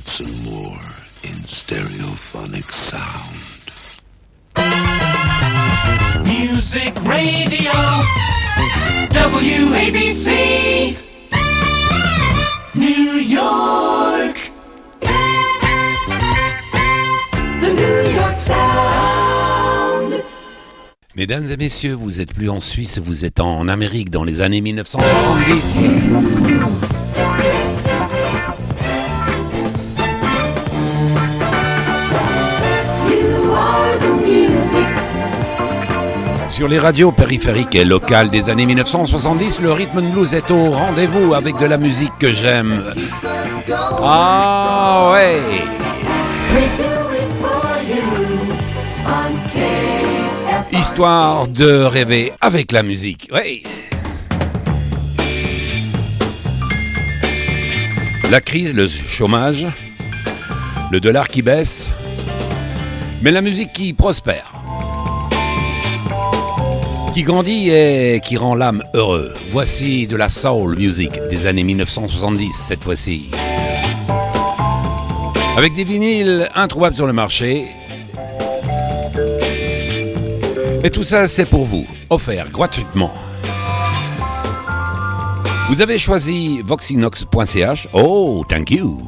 minutes and more in stereophonic sound. Music Radio WABC New York The New York Sound Mesdames et messieurs, vous êtes plus en Suisse, vous êtes en Amérique dans les années 1970. Sur les radios périphériques et locales des années 1970, le rythme blues est au rendez-vous avec de la musique que j'aime. Ah ouais Histoire de rêver avec la musique. Ouais. La crise, le chômage, le dollar qui baisse, mais la musique qui prospère, qui grandit et qui rend l'âme heureux. Voici de la soul music des années 1970 cette fois-ci. Avec des vinyles introuvables sur le marché, et tout ça, c'est pour vous, offert gratuitement. Vous avez choisi voxinox.ch. Oh, thank you.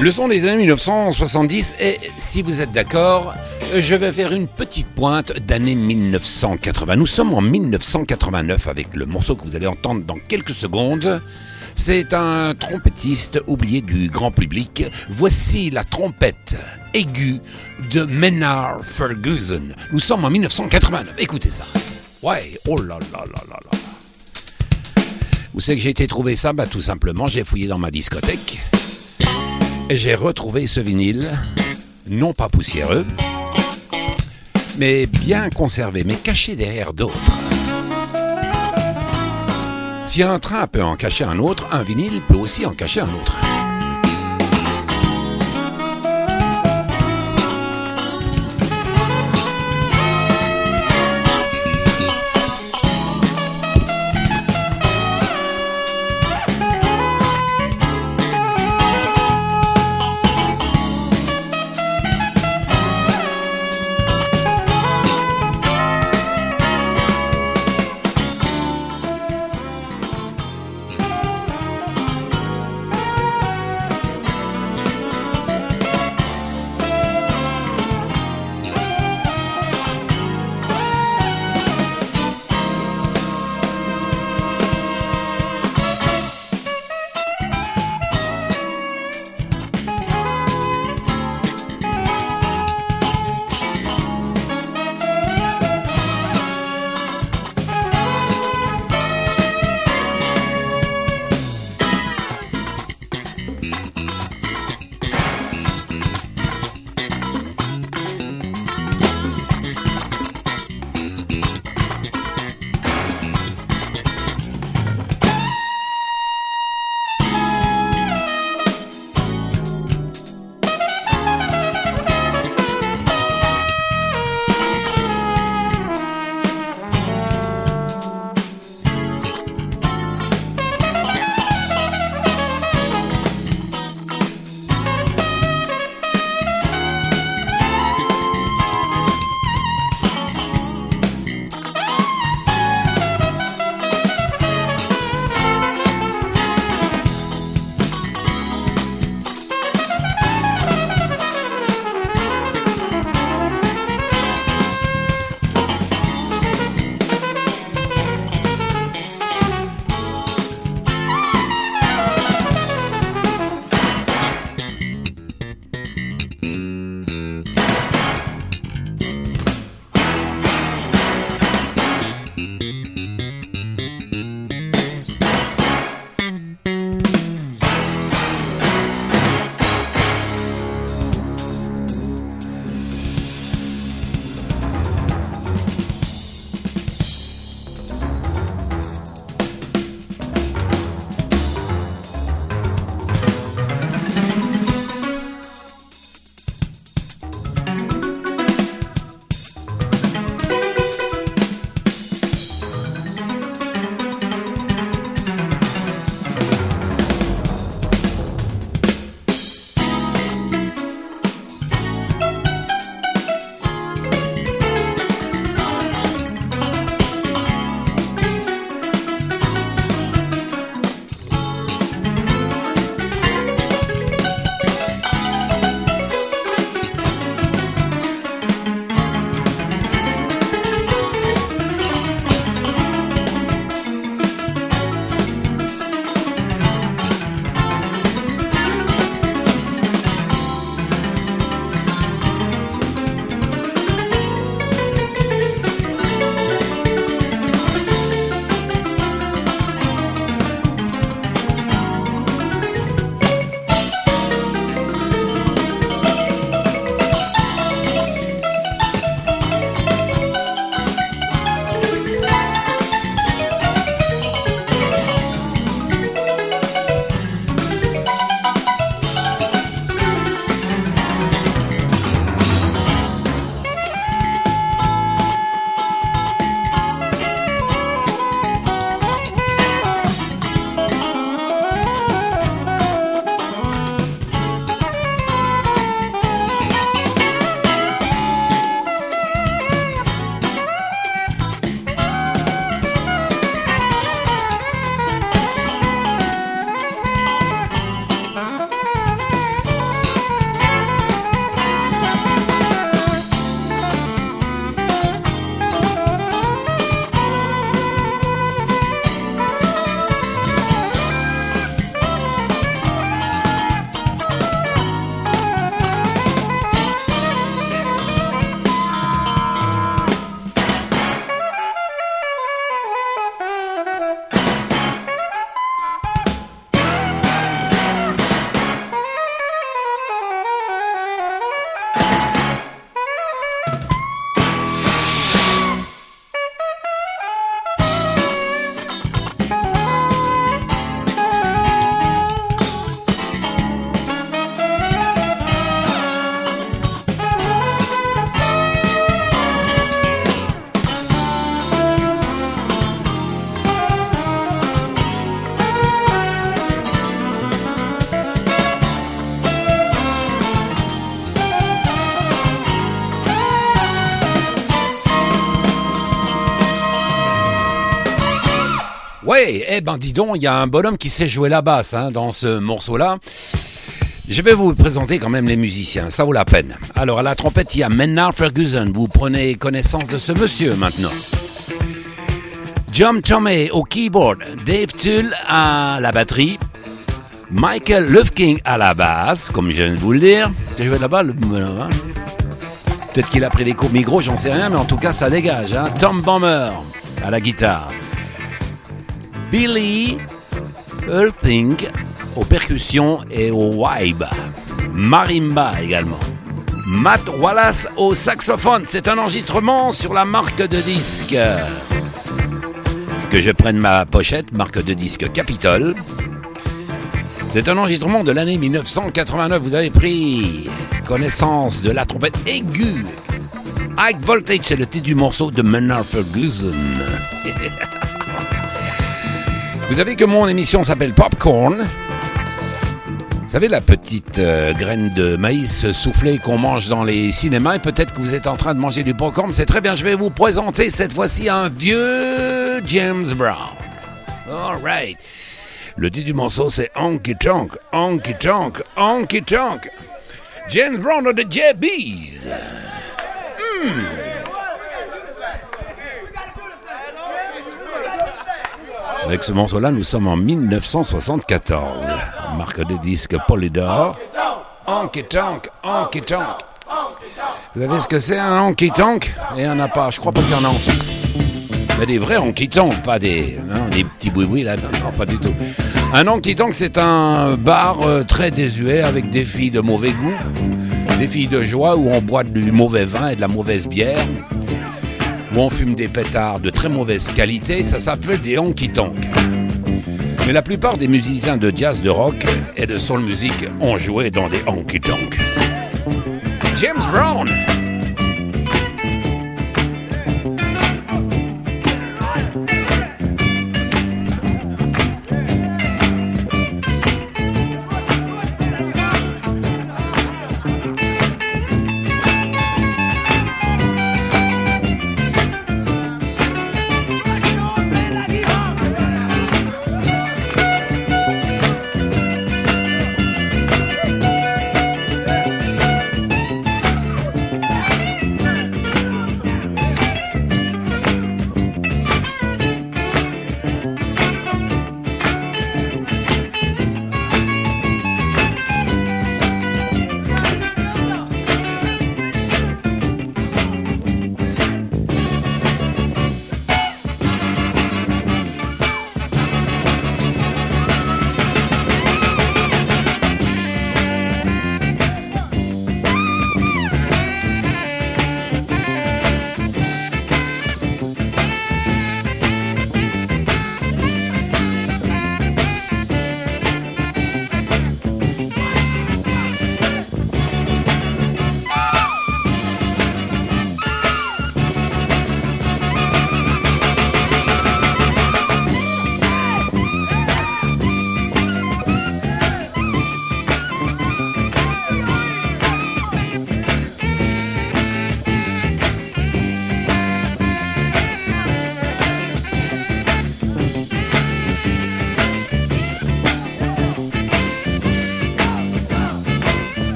Le son des années 1970 et si vous êtes d'accord, je vais faire une petite pointe d'année 1980. Nous sommes en 1989 avec le morceau que vous allez entendre dans quelques secondes. C'est un trompettiste oublié du grand public. Voici la trompette aiguë de Menard Ferguson. Nous sommes en 1989. Écoutez ça. Ouais, oh là là là là là. Où c'est que j'ai été trouver ça? Bah, Tout simplement, j'ai fouillé dans ma discothèque. J'ai retrouvé ce vinyle, non pas poussiéreux, mais bien conservé, mais caché derrière d'autres. Si un train peut en cacher un autre, un vinyle peut aussi en cacher un autre. Eh ben dis donc, il y a un bonhomme qui sait jouer la basse hein, dans ce morceau-là. Je vais vous présenter quand même les musiciens, ça vaut la peine. Alors à la trompette, il y a Maynard Ferguson, vous prenez connaissance de ce monsieur maintenant. John Tomei au keyboard, Dave Tull à la batterie, Michael Lufking à la basse, comme je viens de vous le dire. Tu joué là-bas le... hein? Peut-être qu'il a pris les cours micro, j'en sais rien, mais en tout cas ça dégage. Hein. Tom Bomber à la guitare. Billy Earthing aux percussions et au vibe. Marimba également. Matt Wallace au saxophone. C'est un enregistrement sur la marque de disque. Que je prenne ma pochette, marque de disque Capitol. C'est un enregistrement de l'année 1989. Vous avez pris connaissance de la trompette aiguë. High Voltage, c'est le titre du morceau de Maynard Ferguson. Vous savez que mon émission s'appelle Popcorn. Vous savez, la petite euh, graine de maïs soufflée qu'on mange dans les cinémas, et peut-être que vous êtes en train de manger du popcorn. C'est très bien, je vais vous présenter cette fois-ci un vieux James Brown. All right. Le titre du morceau, c'est Honky Tonk, Honky Tonk, Honky Tonk. James Brown of the JBs. Avec ce morceau-là, nous sommes en 1974. Marque de disque Polydor. Honky Tonk, Honky Tonk. Vous savez ce que c'est un honky tonk? En a pas, je crois pas qu'il y en a en Suisse. Mais des vrais honky tonk, pas des, hein, petits boui là, non, non, pas du tout. Un honky tonk, c'est un bar euh, très désuet avec des filles de mauvais goût, des filles de joie où on boit du mauvais vin et de la mauvaise bière, où on fume des pétards de très mauvaise qualité, ça s'appelle des honky tonk. Mais la plupart des musiciens de jazz, de rock et de soul music ont joué dans des honky tonk. James Brown.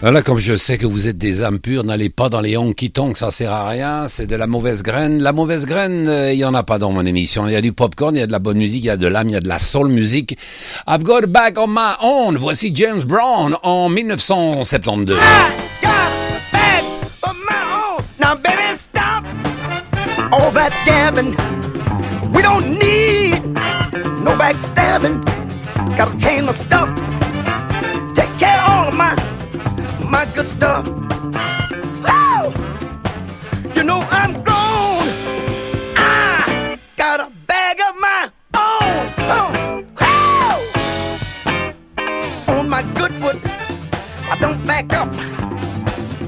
Voilà, comme je sais que vous êtes des âmes n'allez pas dans les honky tonk, ça sert à rien, c'est de la mauvaise graine. La mauvaise graine, euh, il y en a pas dans mon émission. Il y a du popcorn, il y a de la bonne musique, il y a de l'âme, il y a de la soul music. I've got back on my own. Voici James Brown en 1972. I got a bag of my own. Now, baby, stop all that gabbing. We don't need no. Gotta change my stuff. Take care all my my good stuff. Woo! You know I'm grown. I got a bag of my own. Oh, woo! On my good wood, I don't back up.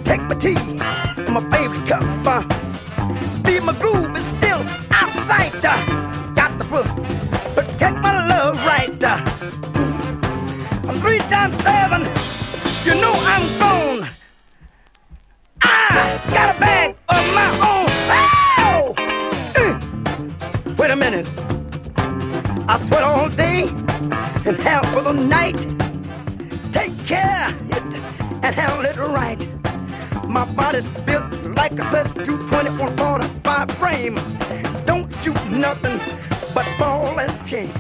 Take my tea, my favorite cup. Uh, be my groove is still outside. Uh, got the book, protect my love right. Uh, I'm three times seven. game. Don't shoot nothing but ball and chain.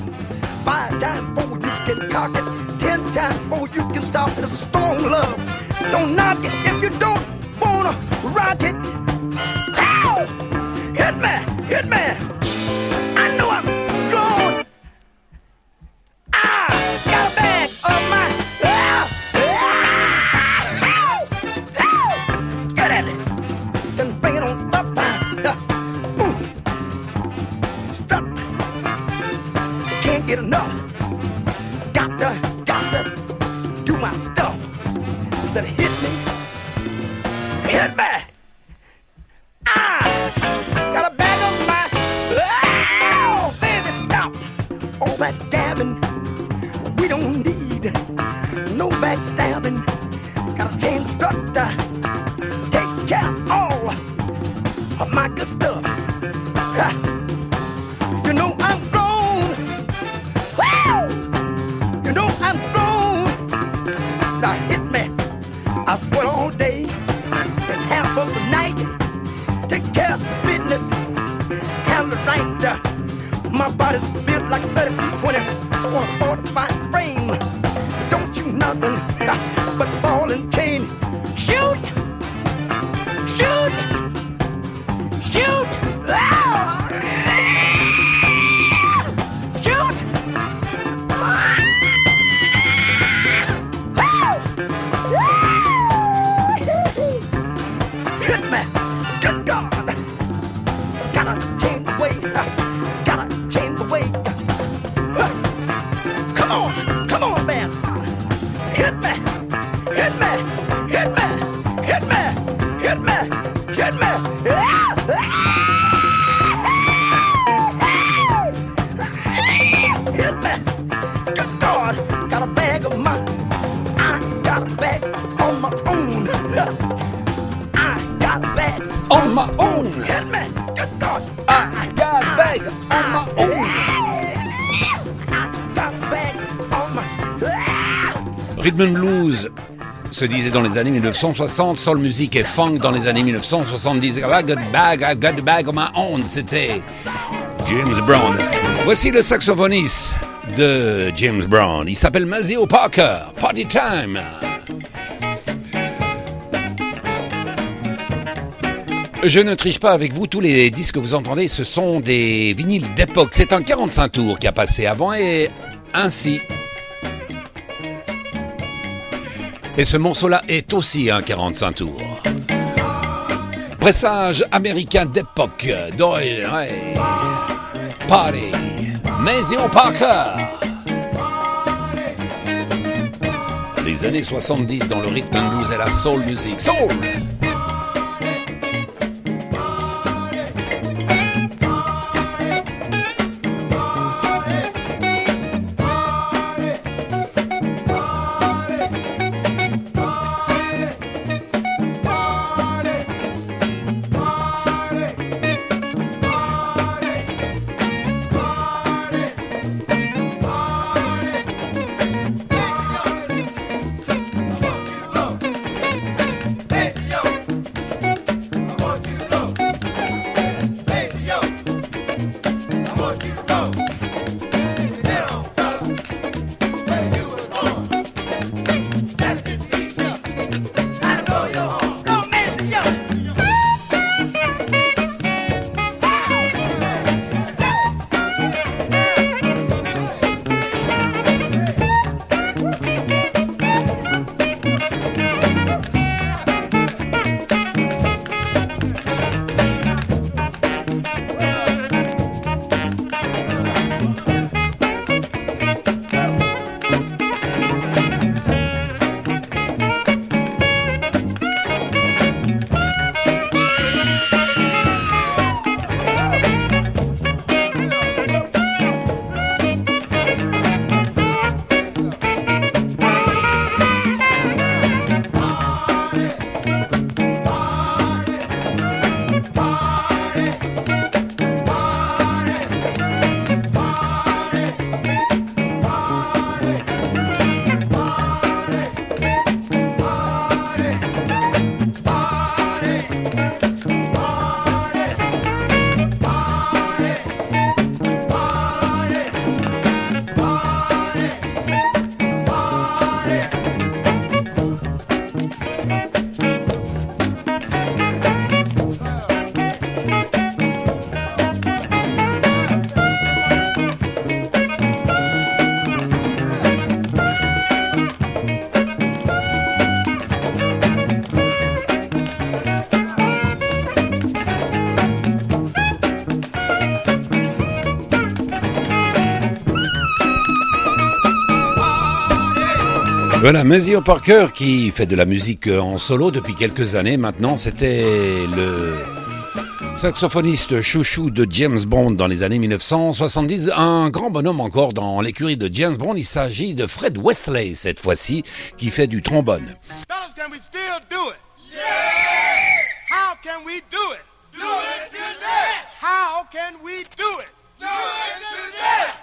Five times before you can cock it, ten times before you can stop the strong love. Don't knock it. Rhythm Blues se disait dans les années 1960, soul music et funk dans les années 1970. I got bag, I got the bag on my own, c'était James Brown. Voici le saxophoniste de James Brown. Il s'appelle Mazio Parker. Party time! Je ne triche pas avec vous, tous les disques que vous entendez, ce sont des vinyles d'époque. C'est un 45 tours qui a passé avant et ainsi Et ce morceau-là est aussi un 45 tours. Pressage américain d'époque, Doyle Ray, Party, Maisio Parker. Les années 70 dans le rythme blues et la soul music. Soul! Voilà, Mazio Parker qui fait de la musique en solo depuis quelques années maintenant. C'était le saxophoniste chouchou de James Bond dans les années 1970. Un grand bonhomme encore dans l'écurie de James Bond. Il s'agit de Fred Wesley cette fois-ci qui fait du trombone. Fellas, can we still do it? Yeah! How can we do it? Do it today! How can we do it? Do it today!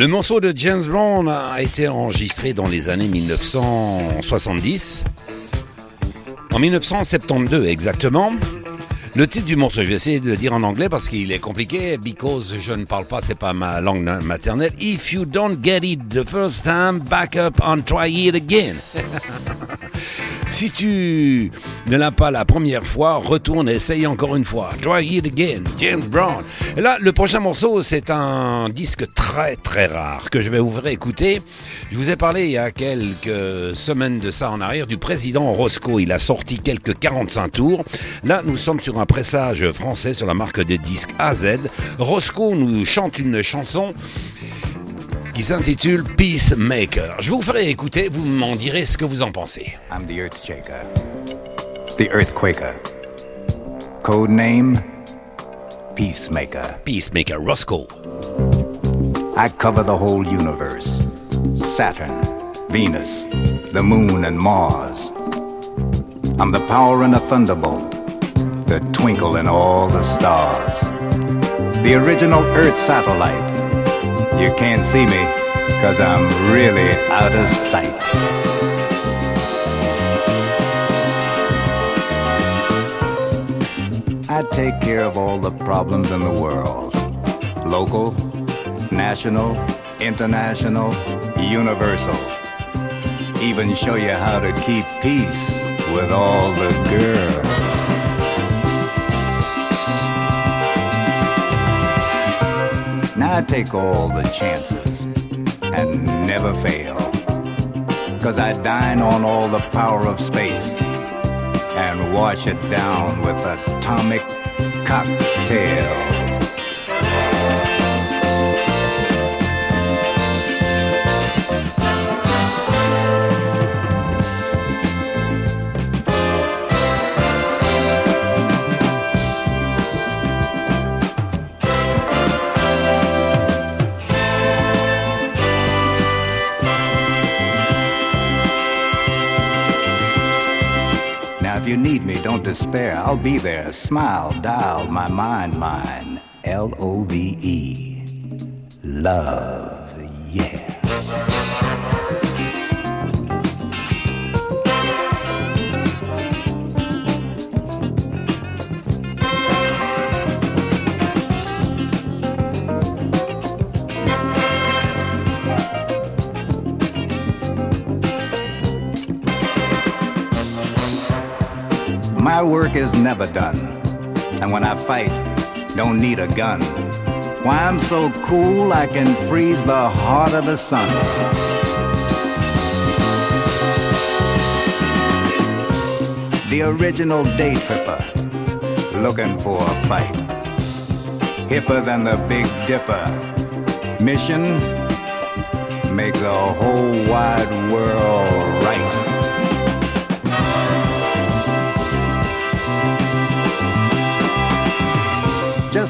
Le morceau de James Brown a été enregistré dans les années 1970. En 1972 exactement. Le titre du morceau, je vais essayer de le dire en anglais parce qu'il est compliqué, because je ne parle pas, c'est pas ma langue maternelle. If you don't get it the first time, back up and try it again. Si tu ne l'as pas la première fois, retourne et essaye encore une fois. Try it again, James Brown. Et là, le prochain morceau, c'est un disque très très rare que je vais vous faire écouter. Je vous ai parlé il y a quelques semaines de ça en arrière du président Roscoe. Il a sorti quelques 45 tours. Là, nous sommes sur un pressage français sur la marque de disques AZ. Roscoe nous chante une chanson qui s'intitule Peacemaker. Je vous ferai écouter, vous m'en direz ce que vous en pensez. I'm the Earth Shaker, the Earthquaker. Code name Peacemaker. Peacemaker Roscoe. I cover the whole universe Saturn, Venus, the moon, and Mars. I'm the power in a thunderbolt, the twinkle in all the stars. The original Earth satellite. You can't see me, cause I'm really out of sight. I take care of all the problems in the world. Local, national, international, universal. Even show you how to keep peace with all the girls. I take all the chances and never fail. Cause I dine on all the power of space and wash it down with atomic cocktails. Don't despair. I'll be there. Smile, dial, my mind, mine. L O V E. Love, yeah. My work is never done. And when I fight, don't need a gun. Why I'm so cool I can freeze the heart of the sun. The original day tripper, looking for a fight. Hipper than the Big Dipper. Mission, make the whole wide world right.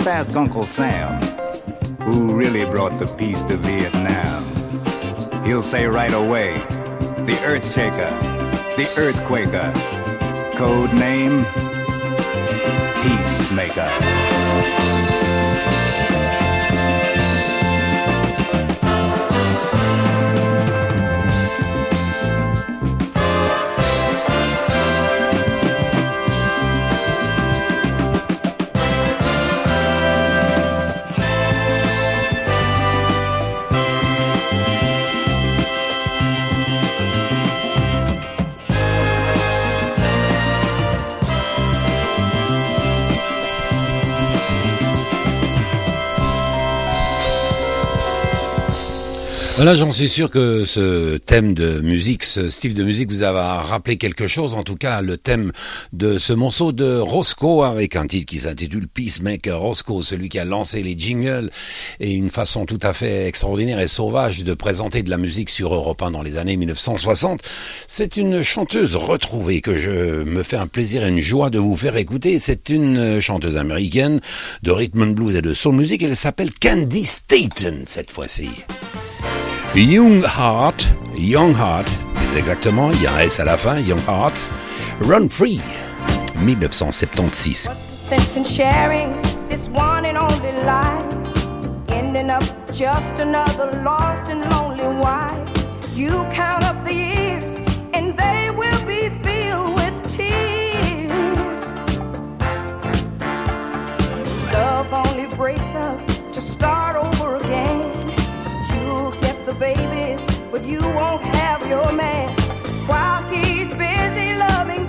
Just ask Uncle Sam, who really brought the peace to Vietnam. He'll say right away, the Earth Shaker, the Earthquaker, code name, Peacemaker. Là, j'en suis sûr que ce thème de musique, ce style de musique vous a rappelé quelque chose. En tout cas, le thème de ce morceau de Roscoe avec un titre qui s'intitule Peacemaker Roscoe, celui qui a lancé les jingles et une façon tout à fait extraordinaire et sauvage de présenter de la musique sur Europe 1 dans les années 1960. C'est une chanteuse retrouvée que je me fais un plaisir et une joie de vous faire écouter. C'est une chanteuse américaine de rhythm and blues et de soul music. Elle s'appelle Candy Staten cette fois-ci. Young Heart, Young Heart, plus exactement, il y a un S à la fin, Young Hearts, Run Free, 1976. sense in sharing this one and only life. Ending up just another lost and lonely wife. You count up the years, and they will be filled with tears. Love only breaks up babies, but you won't have your man. While he's busy loving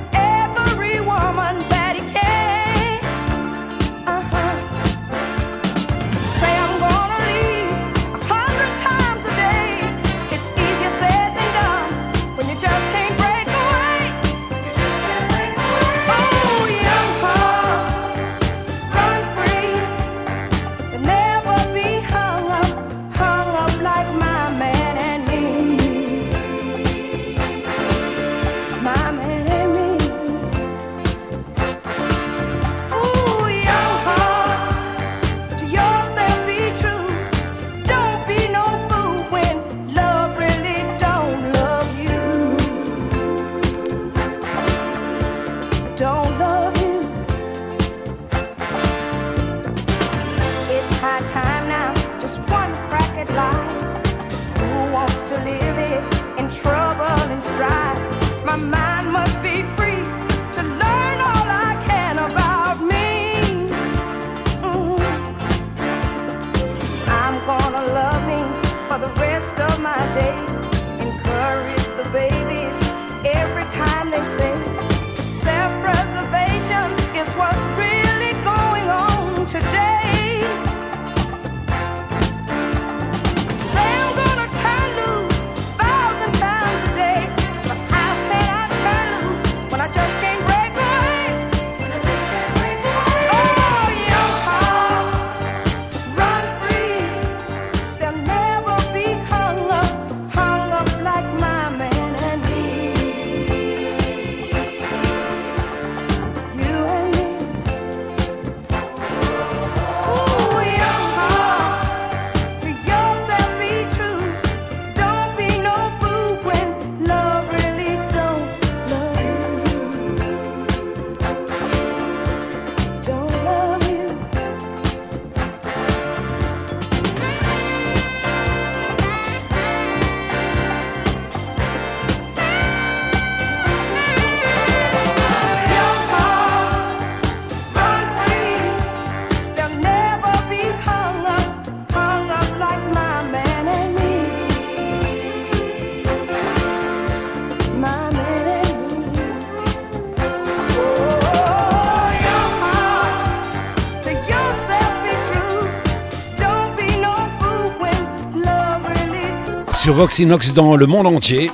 sur Voxinox dans le monde entier.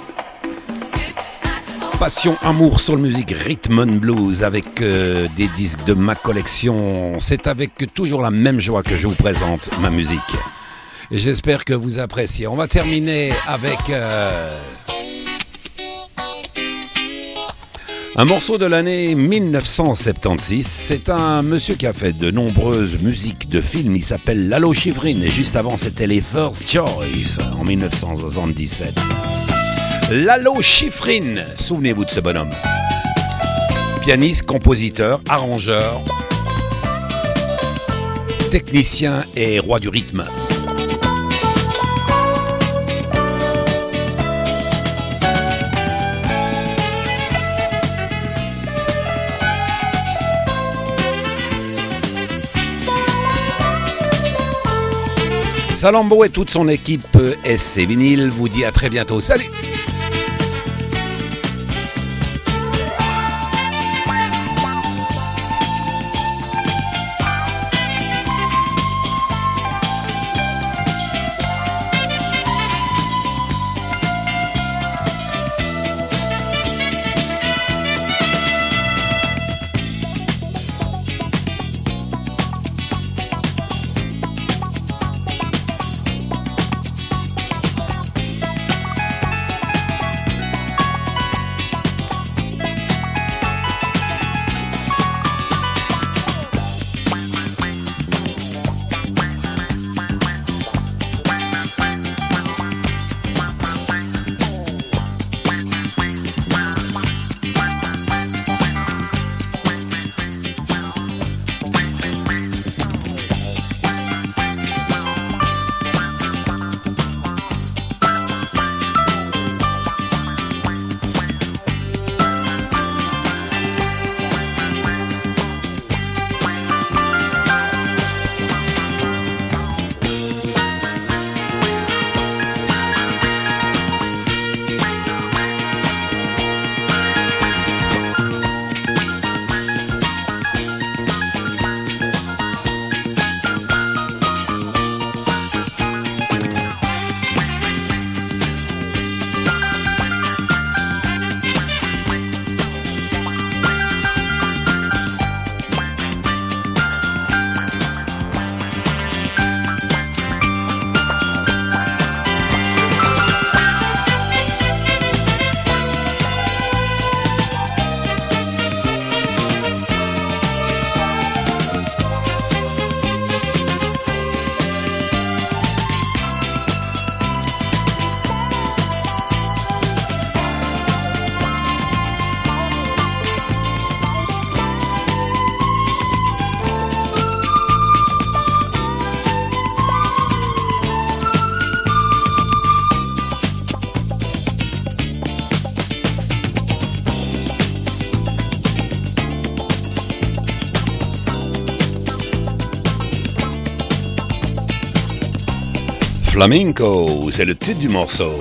Passion, amour, soul music, rhythm and blues avec euh, des disques de ma collection. C'est avec toujours la même joie que je vous présente ma musique. J'espère que vous appréciez. On va terminer avec euh, un morceau de l'année 1976. C'est un monsieur qui a fait de nombreuses musiques de films. Il s'appelle Lalo Schifrin. Et juste avant, c'était les First Choice en 1977. Lalo Schifrin, souvenez-vous de ce bonhomme. Pianiste, compositeur, arrangeur, technicien et roi du rythme. Salambo et toute son équipe SC Vinyl vous dit à très bientôt. Salut Flamenco, c'est le titre du morceau.